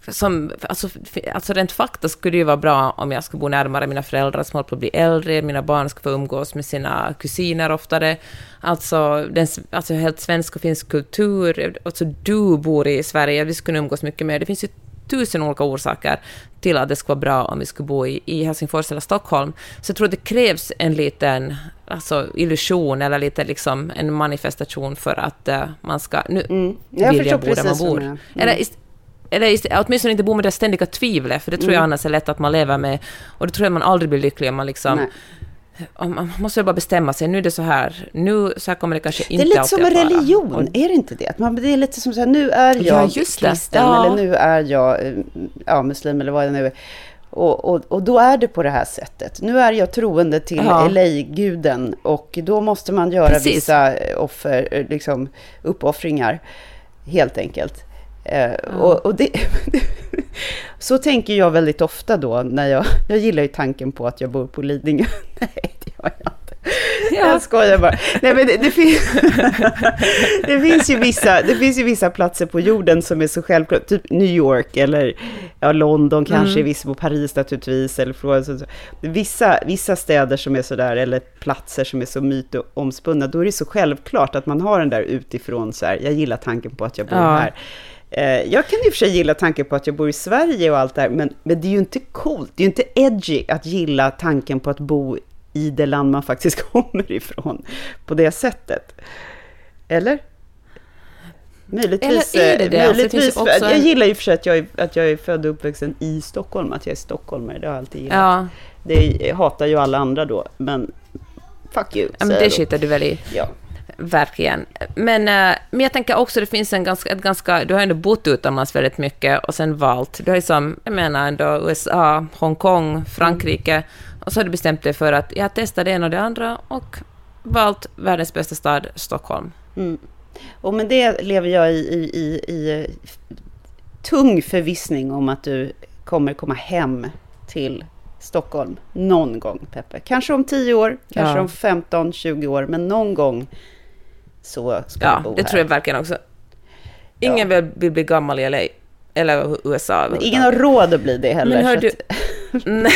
Speaker 2: som, alltså, alltså rent fakta skulle det ju vara bra om jag skulle bo närmare mina föräldrar som håller på att bli äldre, mina barn ska få umgås med sina kusiner oftare. Alltså, den, alltså helt svensk och finsk kultur, alltså du bor i Sverige, vi skulle umgås mycket mer. Det finns ju tusen olika orsaker till att det skulle vara bra om vi skulle bo i, i Helsingfors eller Stockholm. Så jag tror det krävs en liten alltså, illusion eller lite liksom en manifestation för att eh, man ska nu
Speaker 3: Mm. Jag
Speaker 2: vilja bo där man bor.
Speaker 3: Mm.
Speaker 2: Eller, eller åtminstone inte bo med det ständiga tvivlet, för det tror jag
Speaker 3: Mm.
Speaker 2: annars är lätt att man lever med. Och det tror jag man aldrig blir lycklig om man liksom...
Speaker 3: Nej.
Speaker 2: Man måste bara bestämma sig, nu är det så här, nu så här kommer det kanske
Speaker 3: Det
Speaker 2: inte
Speaker 3: är lite
Speaker 2: alltid
Speaker 3: som en
Speaker 2: att vara.
Speaker 3: religion,
Speaker 2: Och-
Speaker 3: är det inte det? Att man, det är lite som så här, nu är
Speaker 2: Ja,
Speaker 3: jag
Speaker 2: det.
Speaker 3: kristen
Speaker 2: Ja.
Speaker 3: eller nu är jag eh, ja, muslim eller vad det nu är. Och, och, och då är det på det här sättet. Nu är jag troende till
Speaker 2: Ja.
Speaker 3: LA-guden och då måste man göra
Speaker 2: Precis.
Speaker 3: vissa eh, offer, eh, liksom, uppoffringar, helt enkelt. Eh, och, och det, *laughs* så tänker jag väldigt ofta då, när jag, jag gillar ju tanken på att jag bor på Lidingö. *laughs* Nej, det gör jag inte.
Speaker 2: Ja.
Speaker 3: Jag skojar bara. Nej, men det, det, finns, *laughs* det, finns ju vissa, det finns ju vissa platser på jorden som är så självklart, typ New York eller ja, London kanske,
Speaker 2: Mm.
Speaker 3: i viss mån Paris naturligtvis, eller Florens. och så. Vissa, vissa städer som är sådär, eller platser som är så mytomspunna, då är det så självklart att man har den där utifrån, så här, jag gillar tanken på att jag bor
Speaker 2: Ja.
Speaker 3: här. Eh, Jag kan i och för sig gilla tanken på att jag bor i Sverige och allt det här, men, men det är ju inte coolt, det är ju inte edgy att gilla tanken på att bo i det land man faktiskt *laughs* kommer ifrån på det sättet. Eller? Möjligtvis.
Speaker 2: Eller är det det?
Speaker 3: eh,
Speaker 2: Alltså, det
Speaker 3: möjligtvis
Speaker 2: också
Speaker 3: jag gillar ju för sig att jag, är, att jag är född och uppvuxen i Stockholm, att jag är stockholmare, det har jag alltid gillat.
Speaker 2: Ja,
Speaker 3: Det hatar ju alla andra då, men fuck you.
Speaker 2: ja, men det skiter du väl i.
Speaker 3: Ja.
Speaker 2: Verkligen. Men, eh, men jag tänker också, det finns en ganska, ett ganska... Du har ändå bott utomlands väldigt mycket och sen valt. Du har ju som, jag menar ändå USA, Hongkong, Frankrike. Och så har du bestämt dig för att jag testar det ena och det andra och valt världens bästa stad, Stockholm.
Speaker 3: Mm. Och med det lever jag i, i, i, i tung förvissning om att du kommer komma hem till Stockholm någon gång, Peppe. Kanske om 10 år, kanske
Speaker 2: Ja.
Speaker 3: om 15, 20 år, men någon gång så ska
Speaker 2: Ja,
Speaker 3: bo
Speaker 2: det
Speaker 3: här.
Speaker 2: tror jag verkligen också. Ingen vill, vill bli gammal i LA, eller USA.
Speaker 3: Men ingen har råd att bli det heller.
Speaker 2: Men hör du-
Speaker 3: att,
Speaker 2: Nej,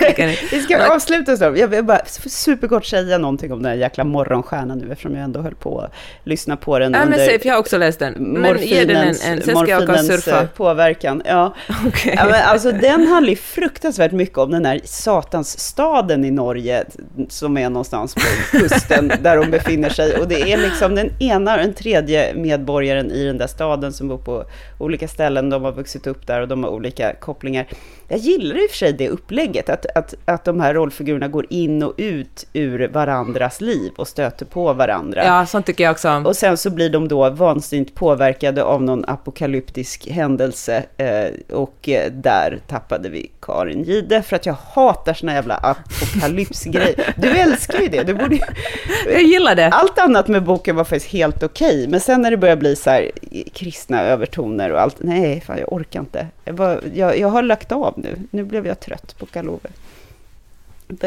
Speaker 2: verkligen inte.
Speaker 3: Vi ska avsluta snart. Jag vill bara superkort säga någonting om den här jäkla morgonstjärnan nu, eftersom jag ändå höll på att lyssna på den
Speaker 2: Ja, men
Speaker 3: under
Speaker 2: säg, för jag har också läst den. Men ge den en, en sen ska jag åka och
Speaker 3: morfinens,
Speaker 2: surfa.
Speaker 3: påverkan. Ja.
Speaker 2: Okej.
Speaker 3: Ja, men alltså, den handlar ju fruktansvärt mycket om den här satans staden i Norge, som är någonstans på kusten *laughs* där de befinner sig. Och det är liksom den ena och den tredje medborgaren i den där staden som bor på olika ställen. De har vuxit upp där och de har olika kopplingar. Jag gillar i och för sig det upplägget, att, att, att de här rollfigurerna går in och ut ur varandras liv och stöter på varandra.
Speaker 2: Ja, sånt tycker jag också.
Speaker 3: Och sen så blir de då vansinnigt påverkade av någon apokalyptisk händelse. Eh, och eh, där tappade vi Karin Gide, för att jag hatar såna jävla apokalypsgrejer. *laughs* Du älskar ju det, du borde ju... *laughs*
Speaker 2: Jag gillar det.
Speaker 3: Allt annat med boken var faktiskt helt okej, men sen när det börjar bli så här kristna övertoner och allt, nej, fan jag orkar inte. Jag, bara, jag, jag har lagt av nu, nu blev jag trött på Kalove.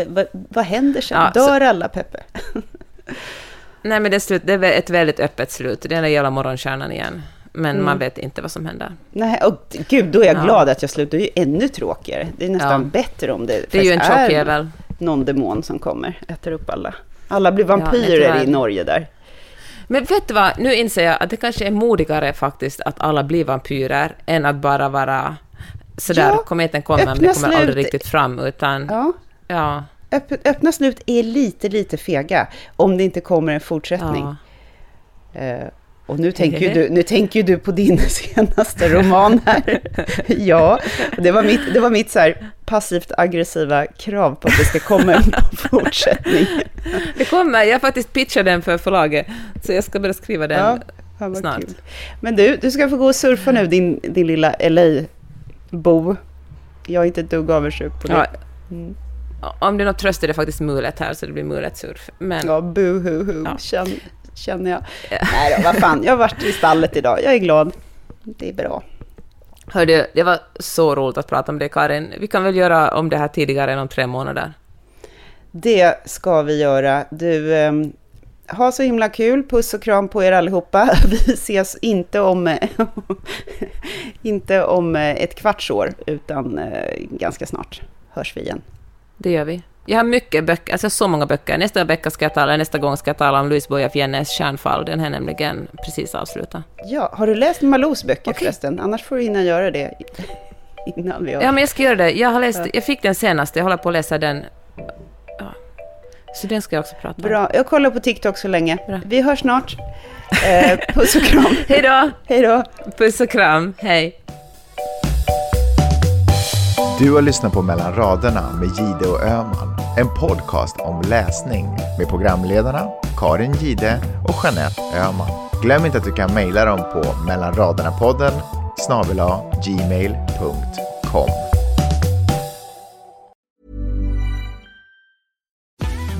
Speaker 3: Va, vad händer sen?
Speaker 2: Ja, så-
Speaker 3: Dör alla Peppe? *laughs*
Speaker 2: Nej, men det är, slut, det är ett väldigt öppet slut. Det är den jävla morgonstjärnan igen. Men man vet inte vad som händer.
Speaker 3: Nej, och gud, då är jag
Speaker 2: Ja.
Speaker 3: glad att jag slutar. Det är ju ännu tråkigare. Det är nästan
Speaker 2: Ja.
Speaker 3: bättre om det,
Speaker 2: Det är ju en tjock jävel.
Speaker 3: någon demon som kommer, äter upp alla. Alla blir vampyrer i Norge där.
Speaker 2: Men vet du vad, nu inser jag att det kanske är modigare faktiskt att alla blir vampyrer än att bara vara sådär,
Speaker 3: Ja,
Speaker 2: kometen kommer men det kommer aldrig
Speaker 3: slut.
Speaker 2: riktigt fram, utan
Speaker 3: Ja.
Speaker 2: ja,
Speaker 3: Öpp, öppna slut är lite, lite fega om det inte kommer en fortsättning.
Speaker 2: ja.
Speaker 3: Eh, och nu tänker, ju du, nu tänker ju du på din *laughs* senaste roman här. *laughs* ja, det var mitt, det var mitt så passivt aggressiva krav på att det ska komma en *laughs* fortsättning.
Speaker 2: Det kommer, jag faktiskt pitchat den för förlaget, så jag ska börja skriva den.
Speaker 3: Ja,
Speaker 2: snart.
Speaker 3: kul. Men du, du ska få gå och surfa nu, din, din lilla LA-bo. Jag är inte ett dugg avundsjuk på det. Mm.
Speaker 2: om det är något tröst är det faktiskt mulet här, så det blir mulet-surf. Men
Speaker 3: Ja, buhuhu,
Speaker 2: Ja.
Speaker 3: Känn, känner jag. Nej då, vad fan, jag har varit i stallet idag. Jag är glad. Det är bra.
Speaker 2: hördu, det var så roligt att prata om det, Karin. Vi kan väl göra om det här tidigare än om tre månader.
Speaker 3: Det ska vi göra. Du, ehm, ha så himla kul. Puss och kram på er allihopa. *laughs* Vi ses inte om, *laughs* inte om ett kvarts år, utan eh, ganska snart hörs vi igen.
Speaker 2: Det gör vi. Jag har mycket böcker, alltså så många böcker. Nästa vecka ska jag tala, nästa gång ska jag tala om Louise Boye Fiennes Stjärnfall. Den har nämligen precis avslutat.
Speaker 3: Ja, har du läst Malous böcker
Speaker 2: Okej.
Speaker 3: förresten? Annars får du hinna göra det *laughs* innan vi har...
Speaker 2: Ja, men jag ska göra det. Jag, har läst, jag fick den senast, jag håller på att läsa den. Så den ska jag också prata om.
Speaker 3: Bra, jag kollar på TikTok så länge.
Speaker 2: Bra.
Speaker 3: Vi hörs snart. Eh, *laughs* puss och kram.
Speaker 2: Hej då!
Speaker 3: Hej då!
Speaker 2: Puss och kram, hej!
Speaker 1: Du har lyssnat på Mellan raderna med Gide och Öman. En podcast om läsning med programledarna Karin Gide och Jeanette Öman. Glöm inte att du kan mejla dem på mellanraderna-podden snabel gmail.com.